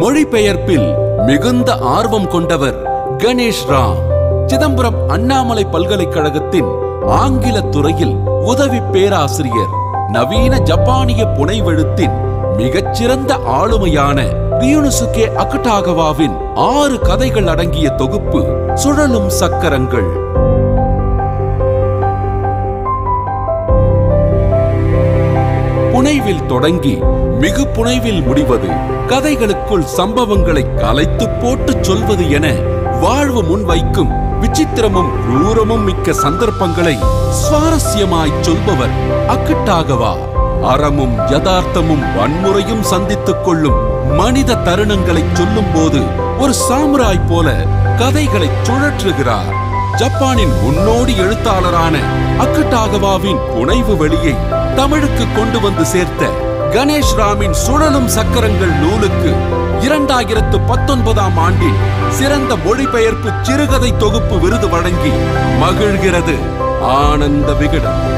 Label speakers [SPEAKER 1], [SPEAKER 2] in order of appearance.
[SPEAKER 1] மொழிபெயர்ப்பில் மிகுந்த ஆர்வம் கொண்டவர் கணேஷ் ராம் சிதம்பரம் அண்ணாமலை பல்கலைக்கழகத்தின் ஆங்கில துறையில் உதவி பேராசிரியர். நவீன ஜப்பானிய புனைவெழுத்தின் மிகச்சிறந்த ஆளுமையான ரியுனுசுகே அகட்டாகவாவின் ஆறு கதைகள் அடங்கிய தொகுப்பு சுழலும் சக்கரங்கள். புனைவில் தொடங்கி மிகு புனைவில் முடிவது கதைகளுக்குள் சம்பவங்களை கலைத்து போட்டு சொல்வது என வாழ்வு முன்வைக்கும் விசித்திரமும் ரூரமும் மிக்க சந்தர்ப்பங்களை சுவாரஸ்யமாய் சொல்பவர் அக்கட்டாகவா. அறமும் யதார்த்தமும் வன்முறையும் சந்தித்துக் கொள்ளும் மனித தருணங்களை சொல்லும் போது ஒரு சாமுராய் போல கதைகளை சுழற்றுகிறார். ஜப்பானின் முன்னோடி எழுத்தாளரான அக்கட்டாகவாவின் புனைவு வெளியை தமிழுக்கு கொண்டு வந்து சேர்த்த கணேஷ் ராமின் சுழலும் சக்கரங்கள் நூலுக்கு இரண்டாயிரத்து பத்தொன்பதாம் ஆண்டில் சிறந்த மொழிபெயர்ப்பு சிறுகதை தொகுப்பு விருது வழங்கி மகிழ்கிறது ஆனந்த விகடன்.